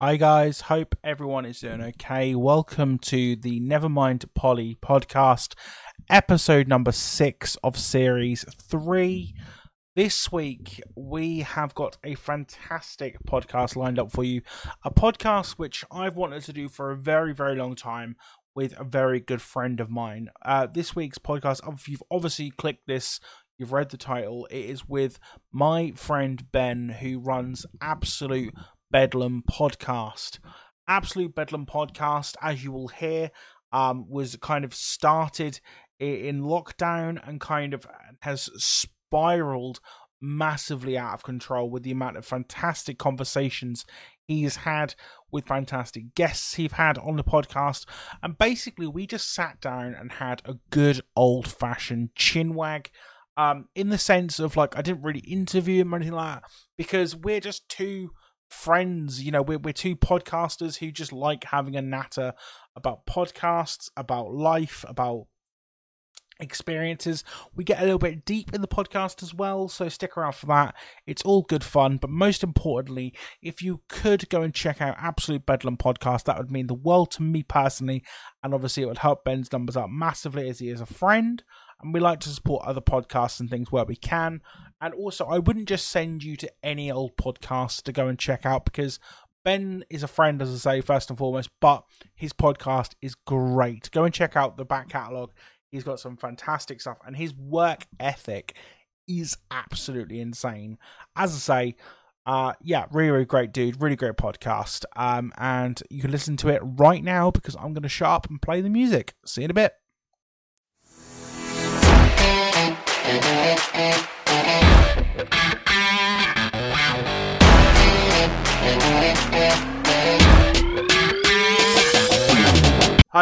Hi guys, hope everyone is doing okay. Welcome to the Nevermind Polly podcast, episode number six of series three. This week we have got a fantastic podcast lined up for you. A podcast which I've wanted to do for a very, very long time with a very good friend of mine. Uh, this week's podcast, if you've obviously clicked this, you've read the title, it is with my friend Ben, who runs Absolute Bedlam podcast. Absolute Bedlam podcast, as you will hear, um, was kind of started in lockdown and kind of has spiraled massively out of control with the amount of fantastic conversations he's had with fantastic guests he's had on the podcast. And basically, we just sat down and had a good old fashioned chinwag. Um, in the sense of like, I didn't really interview him or anything like that because we're just two friends. You know, we're we're two podcasters who just like having a natter about podcasts, about life, about experiences. We get a little bit deep in the podcast as well, so stick around for that. It's all good fun, but most importantly, if you could go and check out Absolute Bedlam podcast, that would mean the world to me personally, and obviously it would help Ben's numbers up massively as he is a friend. And we like to support other podcasts and things where we can. And also, I wouldn't just send you to any old podcast to go and check out because Ben is a friend, as I say, first and foremost, but his podcast is great. Go and check out the back catalogue. He's got some fantastic stuff, and his work ethic is absolutely insane. As I say, uh, yeah, really, really great dude, really great podcast. Um, and you can listen to it right now because I'm going to shut up and play the music. See you in a bit. Hi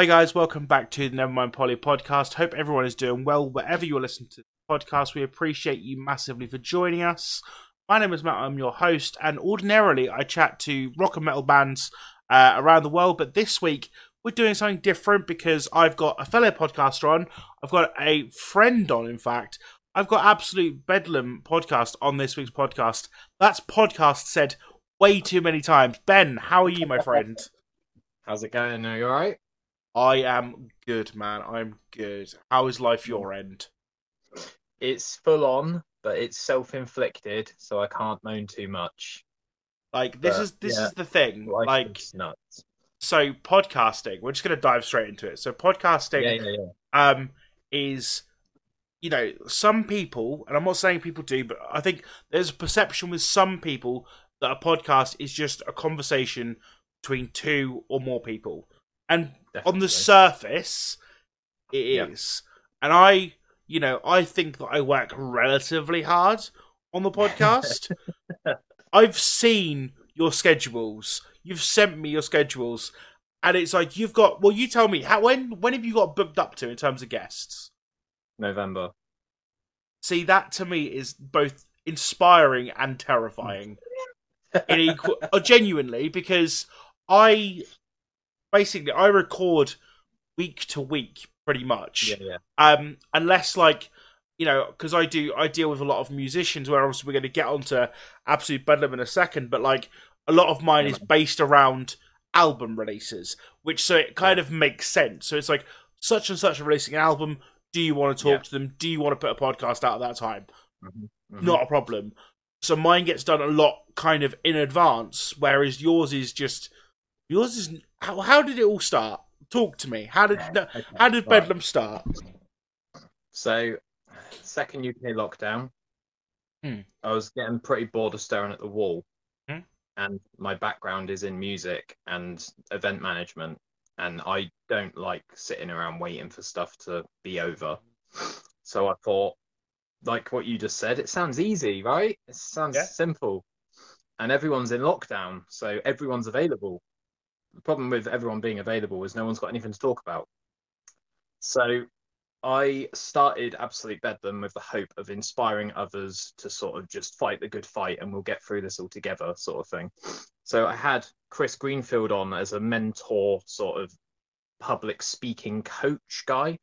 guys, welcome back to the Nevermind Polly podcast. Hope everyone is doing well wherever you're listening to the podcast. We appreciate you massively for joining us. My name is Matt, I'm your host, and ordinarily I chat to rock and metal bands uh, around the world, but this week we're doing something different because I've got a fellow podcaster on, I've got a friend on, in fact. I've got Absolute Bedlam podcast on this week's podcast. That's podcast said way too many times. Ben, how are you, my friend? How's it going? Are you alright? I am good, man. I'm good. How is life your end? It's full on, but it's self inflicted, so I can't moan too much. Like this But, is this yeah, is the thing. Like nuts. so podcasting, we're just gonna dive straight into it. So podcasting Yeah, yeah, yeah. um is you know, some people, and I'm not saying people do, but I think there's a perception with some people that a podcast is just a conversation between two or more people. And on the Definitely. surface, it is. And I, you know, I think that I work relatively hard on the podcast. I've seen your schedules. You've sent me your schedules, and it's like you've got. Well, you tell me how. When when have you got booked up to in terms of guests? November. See, that to me is both inspiring and terrifying. in equal, uh, genuinely, because I basically I record week to week pretty much. Yeah, yeah. Um, unless like you know, because I do I deal with a lot of musicians. Where obviously we're going to get onto absolute bedlam in a second, but like a lot of mine Yeah. is based around album releases, which so it kind of makes sense. So it's like such and such are releasing an album. Do you want to talk Yeah. to them? Do you want to put a podcast out at that time? Mhm, mhm. Not a problem. So mine gets done a lot kind of in advance, whereas yours is just yours is how, how did it all start? Talk to me. How did no, Okay, how did right. Bedlam start? So, second UK lockdown, Hmm. I was getting pretty bored of staring at the wall. Hmm. And my background is in music and event management. And I don't like sitting around waiting for stuff to be over. So I thought, like what you just said, it sounds easy, right? It sounds Yeah. simple. And everyone's in lockdown, so everyone's available. The problem with everyone being available is no one's got anything to talk about. So I started Absolute Bedlam with the hope of inspiring others to sort of just fight the good fight and we'll get through this all together, sort of thing. So I had Chris Greenfield on as a mentor, sort of public speaking coach guy.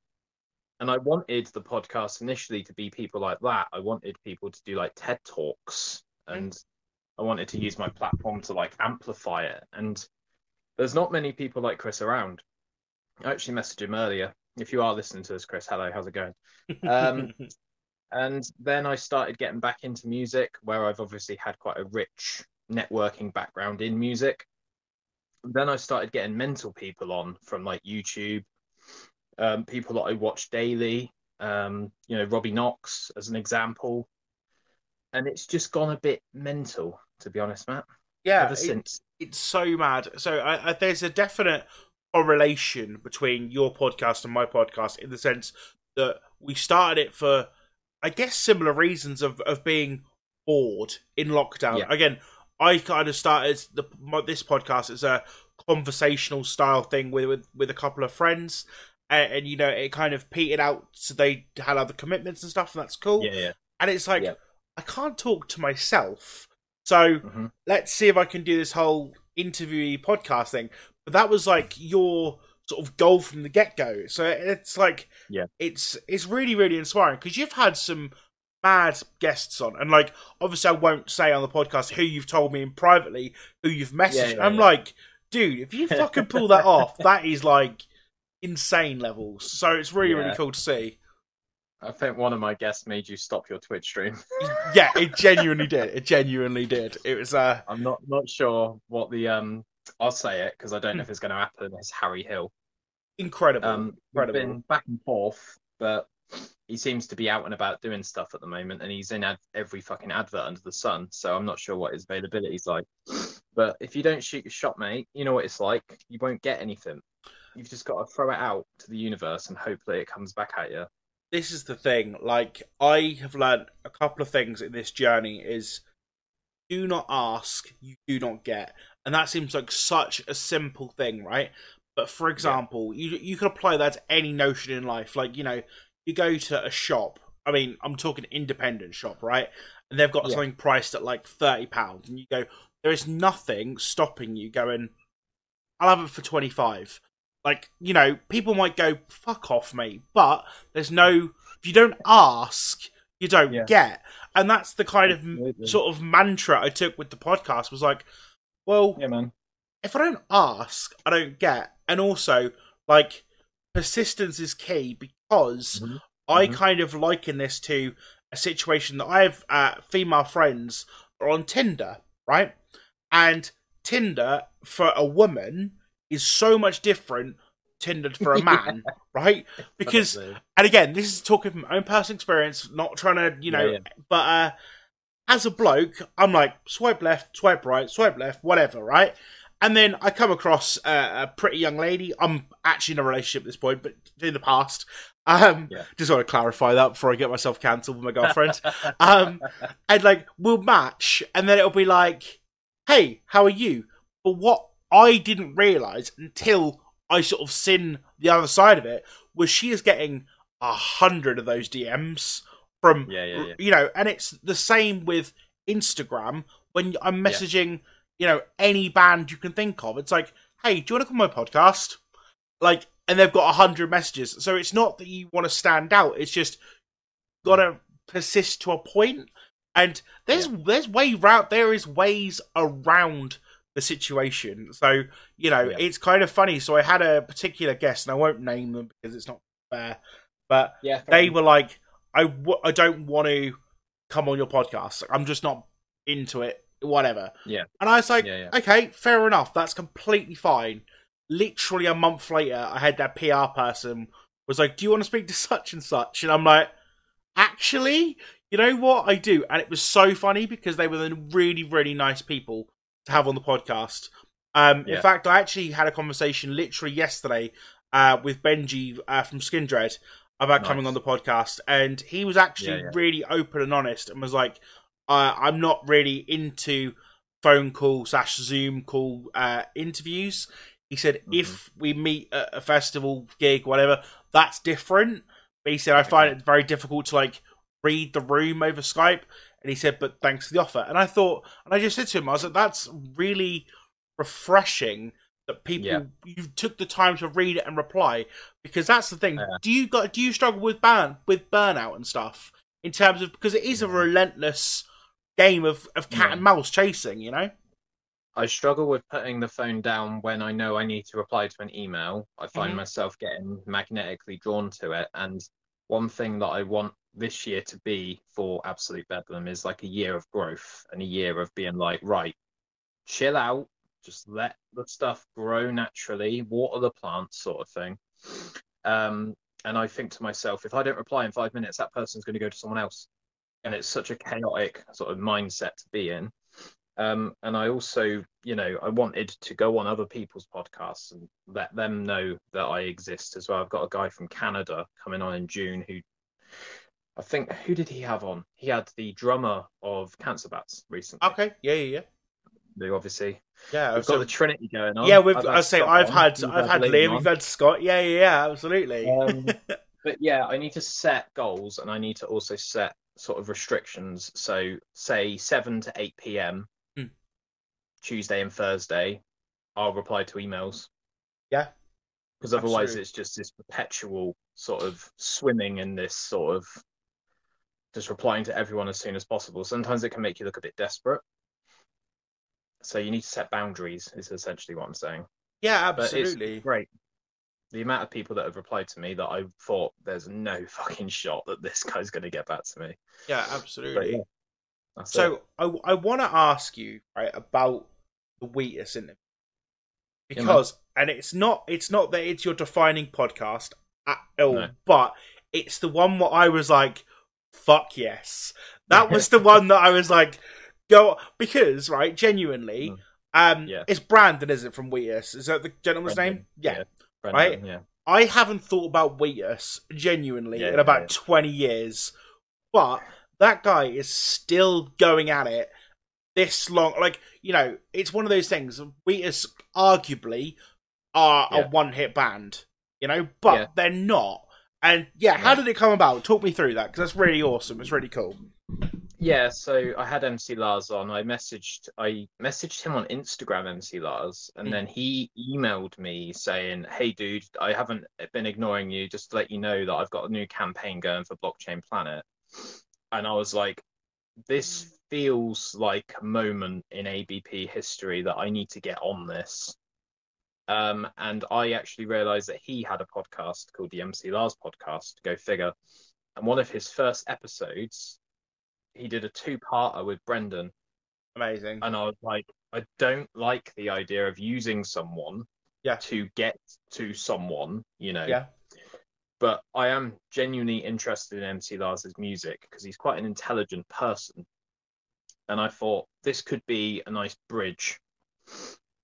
And I wanted the podcast initially to be people like that. I wanted people to do like TED Talks mm. and I wanted to use my platform to like amplify it. And there's not many people like Chris around. I actually messaged him earlier. If you are listening to this, Chris, hello, how's it going? Um, and then I started getting back into music, where I've obviously had quite a rich networking background in music. Then I started getting mental people on from like YouTube, um, people that I watch daily, um, you know, Robbie Knox as an example. And it's just gone a bit mental, to be honest, Matt. yeah, Ever it- since. it's so mad. So I, I, there's a definite correlation between your podcast and my podcast in the sense that we started it for, I guess, similar reasons of of being bored in lockdown. Yeah. Again, I kind of started the this podcast as a conversational style thing with with, with a couple of friends. And, and you know, it kind of petered out, so they had other commitments and stuff, and that's cool. Yeah, yeah. And it's like, Yeah. I can't talk to myself. So hmm let's see if I can do this whole interviewee podcast thing. But that was like your sort of goal from the get go. So it's like, Yeah. it's it's really really inspiring because you've had some mad guests on, and like obviously I won't say on the podcast who you've told me in privately, who you've messaged. Yeah, yeah, I'm yeah. like, dude, if you fucking pull that off, that is like insane levels. So it's really really cool to see. I think one of my guests made you stop your Twitch stream. Yeah, it genuinely did. It genuinely did. It was uh I'm not not sure what the um. I'll say it because I don't know if it's going to happen. It's Harry Hill. incredible. Um, incredible. been back and forth, but he seems to be out and about doing stuff at the moment, and he's in ad- every fucking advert under the sun. So I'm not sure what his availability is like. But if you don't shoot your shot, mate, you know what it's like. You won't get anything. You've just got to throw it out to the universe and hope that it comes back at you. this is the thing. Like I have learned a couple of things in this journey is do not ask, you do not get. And that seems like such a simple thing, right? But for example, you you can apply that to any notion in life. Like, you know, you go to a shop. I mean, I'm talking independent shop, right? And they've got Yeah. something priced at like thirty pounds, and you go, there is nothing stopping you going. I'll have it for twenty five. Like, you know, people might go, fuck off, mate. But there's no, if you don't ask, you don't Yeah. get. And that's the kind of Absolutely. sort of mantra I took with the podcast was like, well, Yeah, man. if I don't ask, I don't get. And also, like, persistence is key because Mhm. I Mhm. kind of liken this to a situation that I have uh, female friends are on Tinder, right? And Tinder for a woman is so much different Tinder for a man, right? Because and again, this is talking from my own personal experience, not trying to, you know, Yeah, but uh, as a bloke, I'm like swipe left, swipe right, swipe left, whatever, right? And then I come across uh, a pretty young lady. I'm actually in a relationship at this point, but in the past. Um, Yeah. Just want to clarify that before I get myself cancelled with my girlfriend. um, and like we'll match, and then it'll be like, "Hey, how are you?" But what I didn't realize until I sort of seen the other side of it was she is getting a hundred of those DMs from Yeah, yeah, yeah. you know, and it's the same with Instagram when I'm messaging you know any band you can think of. It's like, hey, do you want to come on my podcast? Like, and they've got a hundred messages. So it's not that you want to stand out. It's just gotta persist to a point. And there's there's way round there is ways around the situation. So you know it's kind of funny. So I had a particular guest, and I won't name them because it's not fair. But Yeah, they were like, I w- I don't want to come on your podcast. I'm just not into it. Whatever. Yeah. And I was like, Yeah, okay, fair enough. That's completely fine. Literally a month later, I had that PR person was like, "Do you want to speak to such and such?" And I'm like, "Actually, you know what? I do." And it was so funny because they were the really, really nice people to have on the podcast. Um, In fact, I actually had a conversation literally yesterday uh, with Benji uh, from Skindred about Nice. coming on the podcast, and he was actually Yeah, yeah. really open and honest, and was like, uh, "I'm not really into phone call slash Zoom call uh, interviews." He said, Mhm. "If we meet at a festival gig, whatever, that's different." But he said, "I find it very difficult to like read the room over Skype." And he said, "But thanks for the offer." And I thought, and I just said to him, "I was like, that's really refreshing." That people Yeah. you took the time to read it and reply because that's the thing. Yeah. Do you got do you struggle with burn with burnout and stuff in terms of because it is a Mhm. relentless game of, of cat Yeah. and mouse chasing, you know? I struggle with putting the phone down when I know I need to reply to an email. I find Mhm. myself getting magnetically drawn to it. And one thing that I want this year to be for Absolute Bedlam is like a year of growth and a year of being like, right, chill out, just let the stuff grow naturally, water the plants, sort of thing. Um, and I think to myself, if I don't reply in five minutes, that person's going to go to someone else. And it's such a chaotic sort of mindset to be in. Um, and I also, you know, I wanted to go on other people's podcasts and let them know that I exist as well. I've got a guy from Canada coming on in June who I think who did he have on? He had the drummer of Cancer Bats recently. Okay, yeah, yeah, yeah. Who obviously Yeah, we've so- got the Trinity going on. yeah, we've. I've I had say Scott I've on, had you've I've had Liam Liam, on. we've had Scott. Yeah, yeah, yeah, absolutely. Um, but yeah, I need to set goals and I need to also set sort of restrictions. So, say 7 to 8 p.m. Hmm. Tuesday and Thursday, I'll reply to emails. Yeah. Because otherwise, Absolutely. it's just this perpetual sort of swimming in this sort of just replying to everyone as soon as possible. Sometimes it can make you look a bit desperate. So, you need to set boundaries, is essentially what I'm saying yeah, absolutely. great. The amount of people that have replied to me that I thought there's no fucking shot that this guy's going to get back to me. Yeah, absolutely. yeah, that's it. So I I want to ask you right about the Wheatus interview Yeah, because and it's not it's not that it's your defining podcast at all, No. but it's the one where I was like, fuck yes, that was the one that I was like, go because right, genuinely, Mm. um, Yeah. it's Brandon, is it from Wheatus? Is that the gentleman's Brendan, name? Yeah. yeah. Brendan, right? Yeah. I haven't thought about Wheatus genuinely Yeah, in about. 20 years, but that guy is still going at it this long. Like, you know, it's one of those things. Wheatus arguably are a one hit band, you know, but they're not. And yeah, how did it come about? Talk me through that because that's really awesome. It's really cool. Yeah, so I had MC Lars on. I messaged I messaged him on Instagram, MC Lars, and Mm. then he emailed me saying, "Hey, dude, I haven't been ignoring you. Just to let you know that I've got a new campaign going for Blockchain Planet." And I was like, "This feels like a moment in ABP history that I need to get on this." Um, and I actually realized that he had a podcast called the MC Lars Podcast. Go figure. And one of his first episodes he did a two-parter with Brendan, Amazing. and I was like, I don't like the idea of using someone Yeah. to get to someone, you know. Yeah. But I am genuinely interested in MC Lars's music because he's quite an intelligent person, and I thought this could be a nice bridge.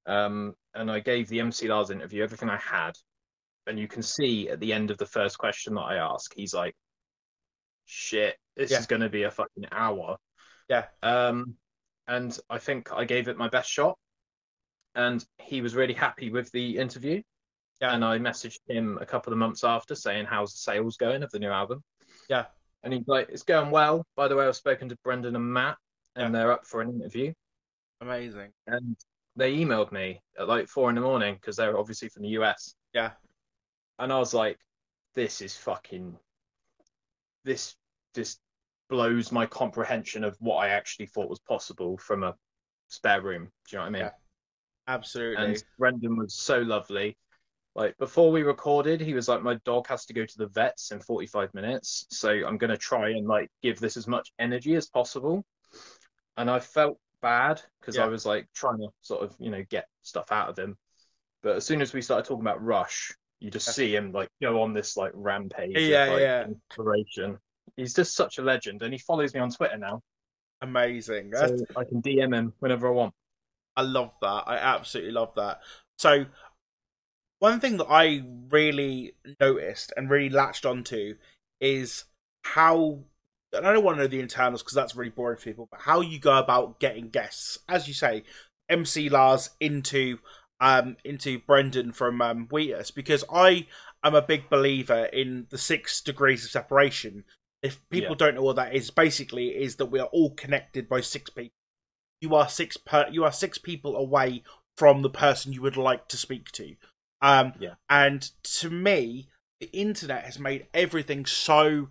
Um, and I gave the MC Lars interview everything I had, and you can see at the end of the first question that I ask, he's like, "Shit, this Yeah. is going to be a fucking hour." Yeah. Um, and I think I gave it my best shot, and he was really happy with the interview. Yeah. And I messaged him a couple of months after saying, "How's the sales going of the new album?" Yeah. And he's like, "It's going well." By the way, I've spoken to Brendan and Matt, and Yeah. they're up for an interview. Amazing. And they emailed me at like four in the morning because they're obviously from the US. Yeah. And I was like, "This is fucking. This just blows my comprehension of what I actually thought was possible from a spare room." Do you know what I mean? Yeah. Absolutely. and Brendan was so lovely. Like before we recorded, he was like, "My dog has to go to the vets in 45 minutes, so I'm gonna try and like give this as much energy as possible." And I felt bad because Yeah. I was like trying to sort of you know get stuff out of him, but as soon as we started talking about Rush, you just see him like go on this like rampage Yeah, of like yeah. inspiration. He's just such a legend, and he follows me on Twitter now, Amazing. so That's- I can DM him whenever I want. I love that. I absolutely love that. So, one thing that I really noticed and really latched onto is how. And I don't want to know the internals because that's really boring for people, but how you go about getting guests, as you say, MC Lars into um into Brendan from um Wheatus, because I am a big believer in the six degrees of separation. If people Yeah. don't know what that is, basically is that we are all connected by six people you are six per you are six people away from the person you would like to speak to um Yeah. and to me the internet has made everything so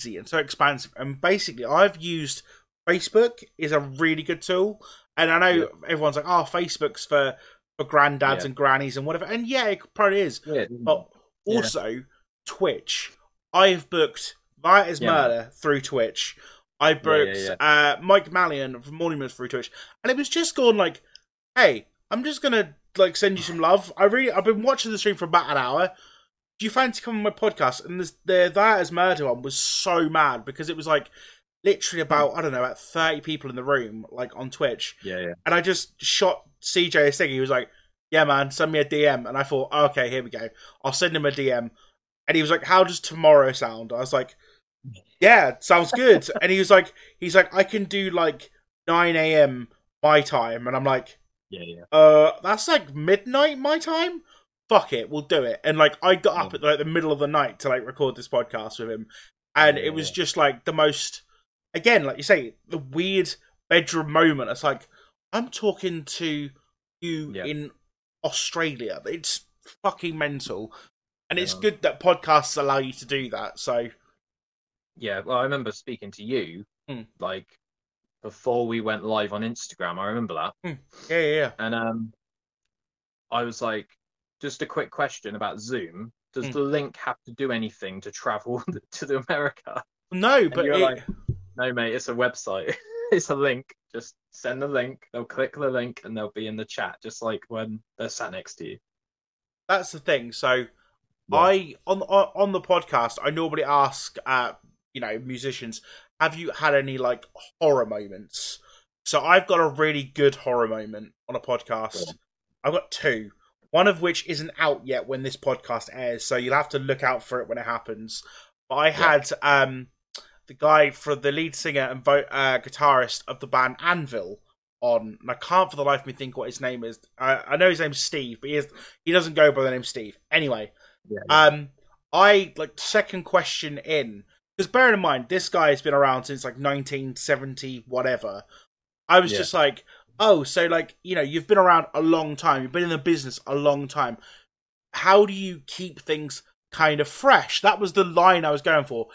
easy and so expansive and basically i've used Facebook is a really good tool, and I know Yeah. everyone's like, "Oh, Facebook's for for granddads Yeah. and grannies and whatever," and yeah, it probably is. Yeah, But Yeah. also, Twitch. I've booked Violent as Yeah. Murder through Twitch. I booked Uh, Mike Mallion from Morning Moves through Twitch, and it was just going like, "Hey, I'm just gonna like send you some love. I really, I've been watching the stream for about an hour. Do you fancy coming on my podcast?" And this, the Violent as Murder one was so mad because it was like literally about I don't know about thirty people in the room, like on Twitch, yeah, yeah. and I just shot CJ a thing. He was like, "Yeah, man, send me a DM." And I thought, "Okay, here we go. I'll send him a DM." And he was like, "How does tomorrow sound?" I was like, "Yeah, sounds good." and he was like, "He's like, I can do like nine a.m. my time," and I'm like, Yeah, yeah. "Uh, that's like midnight my time." Fuck it, we'll do it. And like, I got up at like the middle of the night to like record this podcast with him, and it was just like the most, again, like you say, the weird bedroom moment. It's like I'm talking to you Yeah. in Australia. It's fucking mental. And it's good that podcasts allow you to do that. So Yeah, well, I remember speaking to you Hmm. like before we went live on Instagram. I remember that, yeah, yeah, yeah. and um, I was like, just a quick question about Zoom. Does Hmm. the link have to do anything to travel to the America? No, but you're it- like- No, mate, it's a website. it's a link. Just send the link. They'll click the link and they'll be in the chat, just like when they're sat next to you. that's the thing. So Yeah. I on on the podcast, I normally ask, uh, you know, musicians, have you had any like horror moments? So I've got a really good horror moment on a podcast. Yeah. I've got two. One of which isn't out yet when this podcast airs, so you'll have to look out for it when it happens. But I had um the guy for the lead singer and vo- uh, guitarist of the band Anvil on, and I can't for the life of me think what his name is. I, I know his name's Steve, but he is he doesn't go by the name Steve. Anyway, Yeah, um, I like second question in because bearing in mind this guy has been around since like 1970 whatever. I was Yeah. just like, oh, so like you know you've been around a long time, you've been in the business a long time. How do you keep things kind of fresh? That was the line I was going for.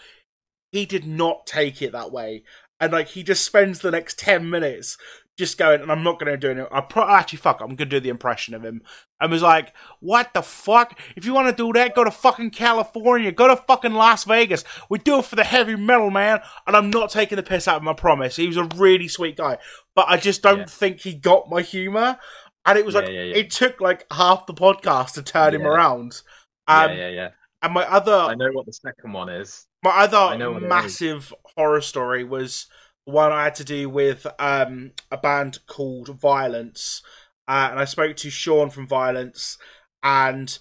He did not take it that way, and like he just spends the next ten minutes just going, and I'm not going to do it. I pro- actually fuck. I'm going to do the impression of him and was like, "What the fuck? If you want to do that, go to fucking California, go to fucking Las Vegas. We do it for the heavy metal, man." And I'm not taking the piss out of. I promise. He was a really sweet guy, but I just don't Yeah. think he got my humor. And it was Yeah, like yeah. it took like half the podcast to turn him around. Um, yeah, yeah, yeah. And my other I know what the second one is. my other know what it is. massive horror story was one I had to do with um, a band called Violence, uh, and I spoke to Sean from Violence, and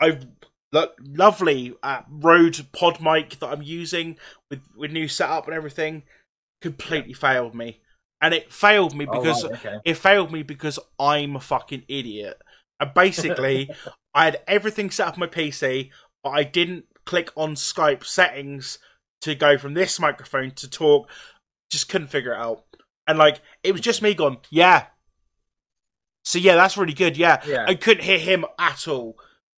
I lo- lovely uh, Rode Pod mic that I'm using with with new setup and everything completely failed me, and it failed me Oh, because right, okay. it failed me because I'm a fucking idiot. And basically, I had everything set up on my PC, but I didn't click on Skype settings to go from this microphone to talk. Just couldn't figure it out. And like, it was just me going, yeah. So yeah, that's really good. Yeah. Yeah. I couldn't hear him at all.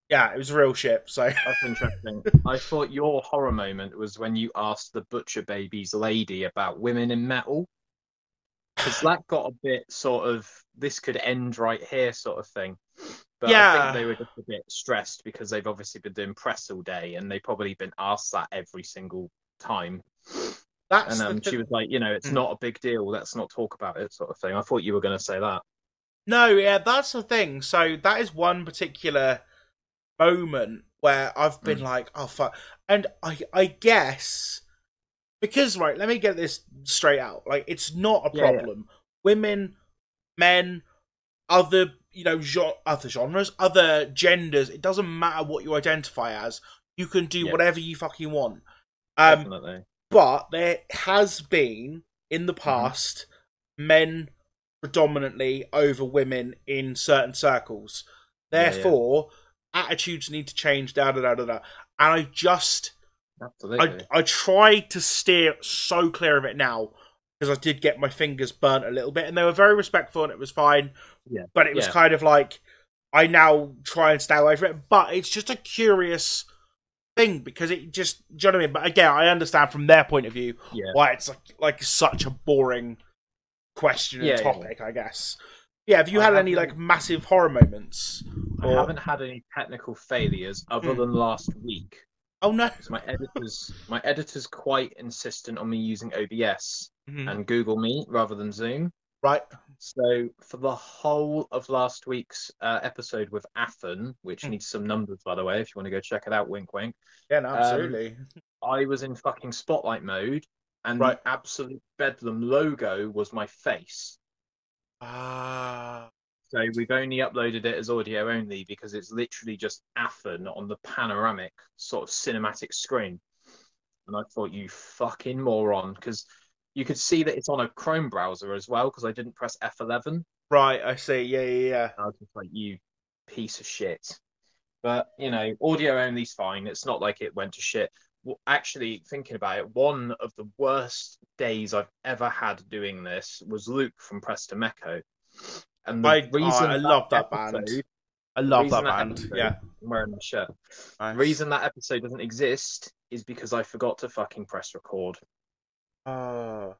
Yeah, it was real shit. So That's interesting. I thought your horror moment was when you asked the Butcher Babies lady about women in metal. Because that got a bit sort of, this could end right here sort of thing. But I Yeah. think they were just a bit stressed because they've obviously been doing press all day and they've probably been asked that every single time. that's And um, thing. she was like, you know, it's Hmm. not a big deal. Let's not talk about it, sort of thing. I thought you were going to say that. No, yeah, that's the thing. So that is one particular moment where I've been Mm. like, oh fuck, and I, I guess because right, let me get this straight out. Like, it's not a Yeah, yeah. problem. Women, men, other you know, gen- other genres, other genders. It doesn't matter what you identify as. You can do Yeah. whatever you fucking want. Um, Definitely. but there has been in Mm-hmm. the past men predominantly over women in certain circles. Yeah, yeah. Therefore, attitudes need to change. Da da da da da. And I just Absolutely. I I try to steer so clear of it now because I did get my fingers burnt a little bit, and they were very respectful and it was fine. Yeah. But it was Yeah. kind of like I now try and stay away from it. But it's just a curious thing because it just do you know what I mean? But again, I understand from their point of view Yeah. why it's like like such a boring question and topic, I guess. Yeah, have you I had any like massive horror moments? I Or- haven't had any technical failures other Hmm. than last week. Oh no! my editors, my editor's quite insistent on me using OBS Mhm. and Google Meet rather than Zoom. Right. So for the whole of last week's uh, episode with Athen, which Hmm. needs some numbers by the way, if you want to go check it out, wink wink. Yeah, no, Um, absolutely. I was in fucking spotlight mode, and Right. the absolute bedlam logo was my face. Ah. So we've only uploaded it as audio only because it's literally just Athen on the panoramic sort of cinematic screen. And I thought, you fucking moron, because you could see that it's on a Chrome browser as well because I didn't press F11. right, I see. Yeah, yeah, yeah. I was just like, you piece of shit. But you know, audio only's fine. It's not like it went to shit. Well, actually, thinking about it, one of the worst days I've ever had doing this was Luke from Press to MECO. And the I, oh, reason I love that band. I love that that band. episode- Yeah. I'm wearing the shirt. Nice. The reason that episode doesn't exist is because I forgot to fucking press record. Oh.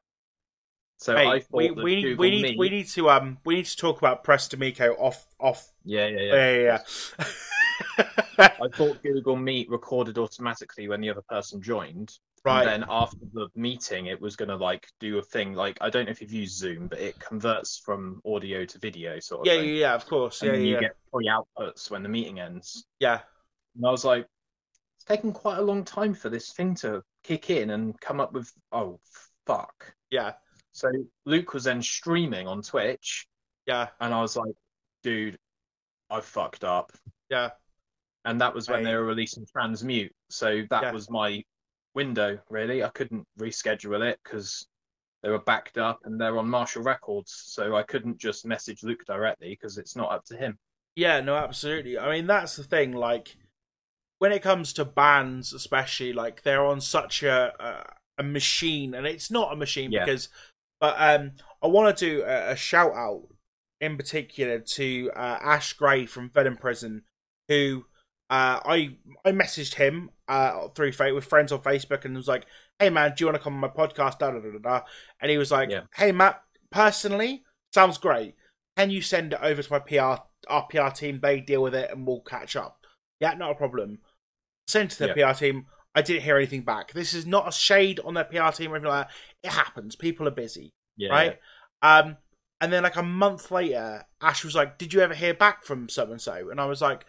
So Hey, I we, we need Google we need Meet- we need to um we need to talk about Press to MECO off off yeah, yeah, yeah. yeah yeah, yeah. I thought Google Meet recorded automatically when the other person joined. right And then after the meeting, it was going to like do a thing like I don't know if you've used Zoom, but it converts from audio to video sort of yeah, yeah thing. yeah of course And yeah then you yeah get three outputs when the meeting ends. yeah And I was like, it's taken quite a long time for this thing to kick in and come up with oh fuck. yeah So Luke was then streaming on Twitch, yeah and I was like, dude, I fucked up. yeah And that was when they were releasing Transmute. So that Yeah. was my window, really. I couldn't reschedule it because they were backed up and they're on Marshall Records. So I couldn't just message Luke directly because it's not up to him. Yeah, no, absolutely. I mean, that's the thing. Like, when it comes to bands, especially, like they're on such a a, a machine, and it's not a machine Yeah. because. But um, I want to do a, a shout out in particular to uh, Ash Gray from Venom Prison, who uh, I I messaged him uh, through fa- with friends on Facebook and was like, "Hey man, do you want to come on my podcast?" Da da da da. da. And he was like, Yeah. "Hey Matt, personally, sounds great. Can you send it over to my PR our PR team? They deal with it, and we'll catch up." Yeah, not a problem. Sent to the PR team. I didn't hear anything back. This is not a shade on their PR team or anything like that. It happens. People are busy Yeah. right? Um, and then like a month later, Ash was like, "Did you ever hear back from so and so?" And I was like,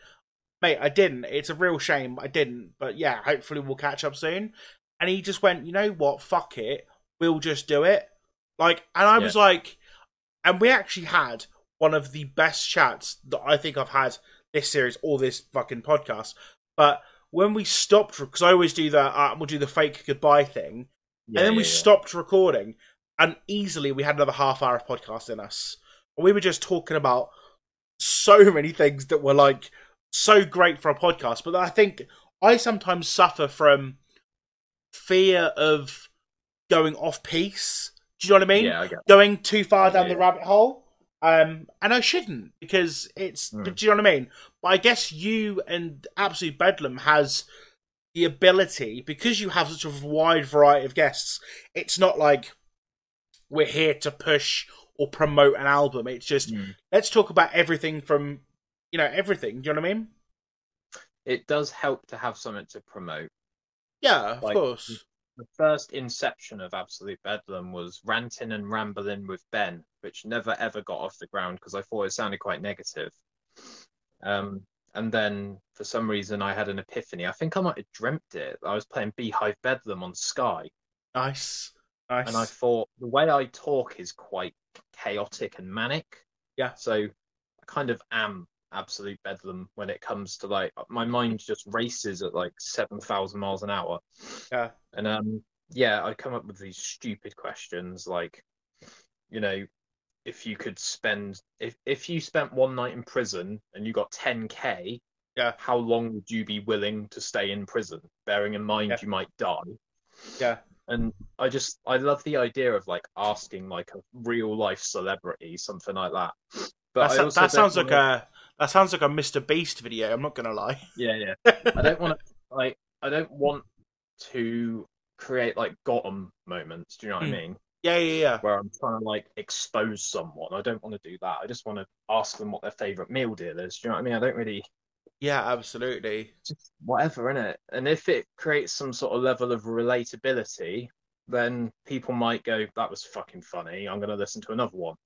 "Mate, I didn't. It's a real shame. I didn't. But yeah, hopefully we'll catch up soon." And he just went, "You know what? Fuck it. We'll just do it." Like, and I Yeah. was like, and we actually had one of the best chats that I think I've had this series or this fucking podcast. But when we stopped, because I always do that. uh, we'll do the fake goodbye thing, Yeah, and then we yeah, yeah. stopped recording, and easily we had another half hour of podcast in us. And we were just talking about so many things that were like so great for a podcast. But I think I sometimes suffer from fear of going off piece. Do you know what I mean? Yeah, I Going too far down Yeah. the rabbit hole. Um, and I shouldn't because it's. Mm. Do you know what I mean? But I guess you and Absolute Bedlam has the ability because you have such a wide variety of guests. It's not like we're here to push or promote an album. It's just Mm. let's talk about everything from you know everything. Do you know what I mean? It does help to have something to promote. Yeah, of Like- course. The first inception of Absolute Bedlam was ranting and rambling with Ben, which never ever got off the ground because I thought it sounded quite negative. Um, and then for some reason I had an epiphany. I think I might have dreamt it. I was playing Beehive Bedlam on Sky, Nice, nice. and I thought the way I talk is quite chaotic and manic. Yeah. So I kind of am absolute bedlam when it comes to like my mind just races at like seven thousand miles an hour. Yeah. And um yeah, I come up with these stupid questions like, you know, if you could spend if if you spent one night in prison and you got ten K, Yeah. how long would you be willing to stay in prison? Bearing in mind Yeah. you might die yeah, and I just I love the idea of like asking like a real life celebrity something like that. But that, I so- also that sounds like a that sounds like a Mr. Beast video. I'm not gonna lie. yeah yeah. I don't want to like I don't want to create like Gotham moments. Do you know what Mm. I mean? Yeah, yeah, yeah. Where I'm trying to like expose someone. I don't want to do that. I just want to ask them what their favorite meal deal is. Do you know what I mean? I don't really Yeah, absolutely. just whatever in it. And if it creates some sort of level of relatability, then people might go, "That was fucking funny. I'm going to listen to another one."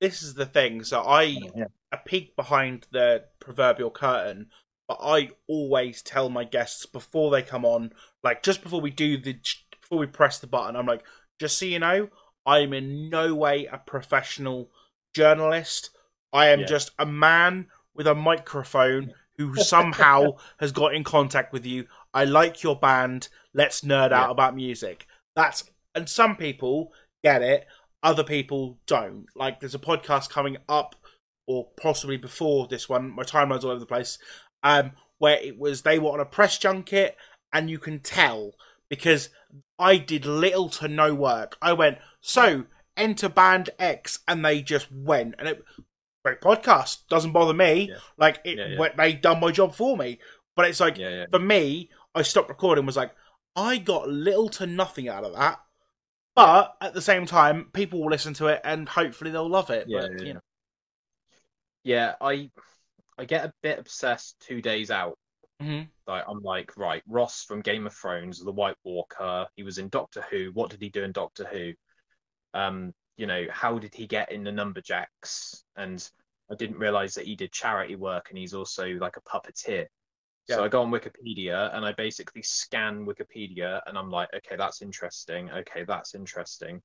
This is the thing. So I oh, Yeah. a peek behind the proverbial curtain, but I always tell my guests before they come on, like just before we do the before we press the button, I'm like, just so you know, I'm in no way a professional journalist. I am Yeah. just a man with a microphone who somehow has got in contact with you. I like your band. Let's nerd out about music. That's and some people get it, other people don't. Like there's a podcast coming up or possibly before this one, my timeline's all over the place, um, where it was they were on a press junket and you can tell because I did little to no work. I went, so enter band X and they just went and it great podcast. Doesn't bother me. Yeah. Like it Yeah, yeah. they done my job for me. But it's like for me, I stopped recording was like, I got little to nothing out of that. But at the same time, people will listen to it and hopefully they'll love it. Yeah, but, yeah, you know. Yeah, I I get a bit obsessed two days out. Mhm. Like I'm like, right, Ross from Game of Thrones, the White Walker, he was in Doctor Who. What did he do in Doctor Who? Um, you know, how did he get in the Numberjacks? And I didn't realize that he did charity work and he's also like a puppeteer. So I go on Wikipedia and I basically scan Wikipedia and I'm like, okay, that's interesting. Okay, that's interesting.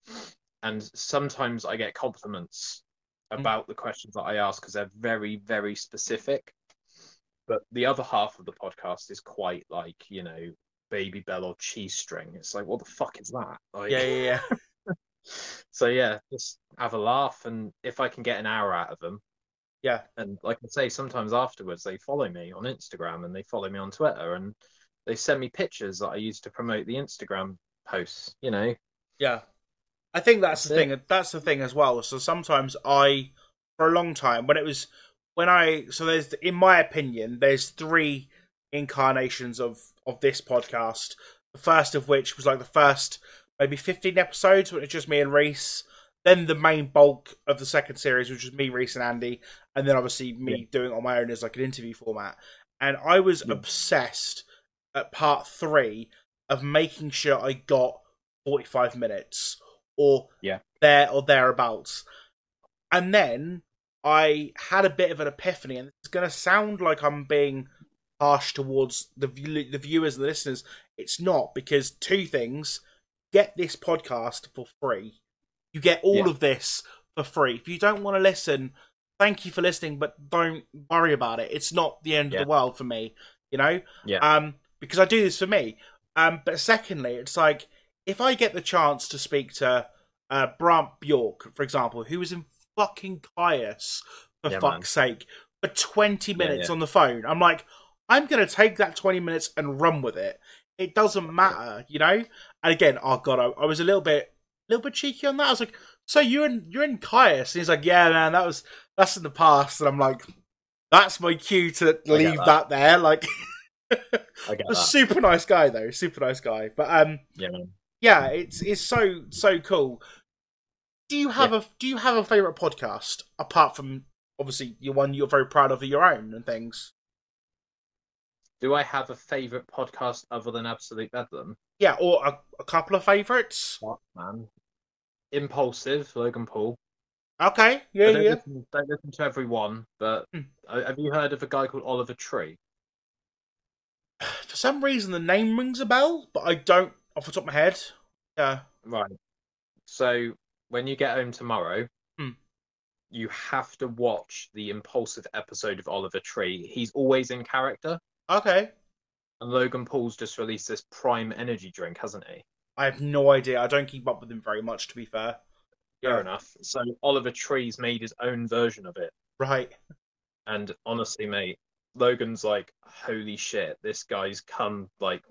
And sometimes I get compliments Mm. about the questions that I ask because they're very, very specific. But the other half of the podcast is quite like, you know, baby bell or cheese string. It's like, what the fuck is that? Like, Yeah, yeah, yeah. so yeah, just have a laugh, and if I can get an hour out of them, Yeah. and like I say, sometimes afterwards they follow me on Instagram and they follow me on Twitter, and they send me pictures that I use to promote the Instagram posts. You know, Yeah. I think that's, That's the it. thing. That's the thing as well. So sometimes I, for a long time, when it was when I so there's in my opinion there's three incarnations of of this podcast. The first of which was like the first maybe 15 episodes when it's just me and Reese. Then the main bulk of the second series, which was me, Reese, and Andy, and then obviously me doing it on my own as like an interview format. And I was Yeah. obsessed at part three of making sure I got 45 minutes or Yeah. there or thereabouts. And then I had a bit of an epiphany, and it's going to sound like I'm being harsh towards the view- the viewers and the listeners. It's not because two things: get this podcast for free. You get all Yeah. of this for free. If you don't want to listen, thank you for listening, but don't worry about it. It's not the end Yeah. of the world for me, you know. Yeah. Um, because I do this for me. Um, but secondly, it's like if I get the chance to speak to uh, Brant Bjork, for example, who was in fucking Kyuss, for Yeah, fuck's sake, for 20 Yeah, minutes yeah. on the phone, I'm like, I'm going to take that 20 minutes and run with it. It doesn't matter, you know? And again, oh god, I, I was a little bit little bit cheeky on that. I was like, so you're in you're in Kyuss? And he's like, yeah, man, that was that's in the past. And I'm like, that's my cue to leave that. that. there. Like, I get a that. super nice guy though, super nice guy. But um, Yeah, man. yeah, it's it's so so cool. Do you have a do you have a favorite podcast apart from obviously your one you're very proud of your own and things? Do I have a favorite podcast other than Absolute Bedlam? Yeah, or a, a couple of favorites. What man? Impulsive, Logan Paul. Okay, I yeah, don't, yeah. listen, don't listen to everyone, but Hmm. have you heard of a guy called Oliver Tree? For some reason, the name rings a bell, but I don't off the top of my head. Yeah, Right. So when you get home tomorrow, Hmm. you have to watch the impulsive episode of Oliver Tree. He's always in character, okay. And Logan Paul's just released this Prime Energy drink, hasn't he? I have no idea. I don't keep up with him very much, to be fair. Fair Yeah. enough. So Oliver Tree's made his own version of it, Right. and honestly, mate, Logan's like, holy shit, this guy's come like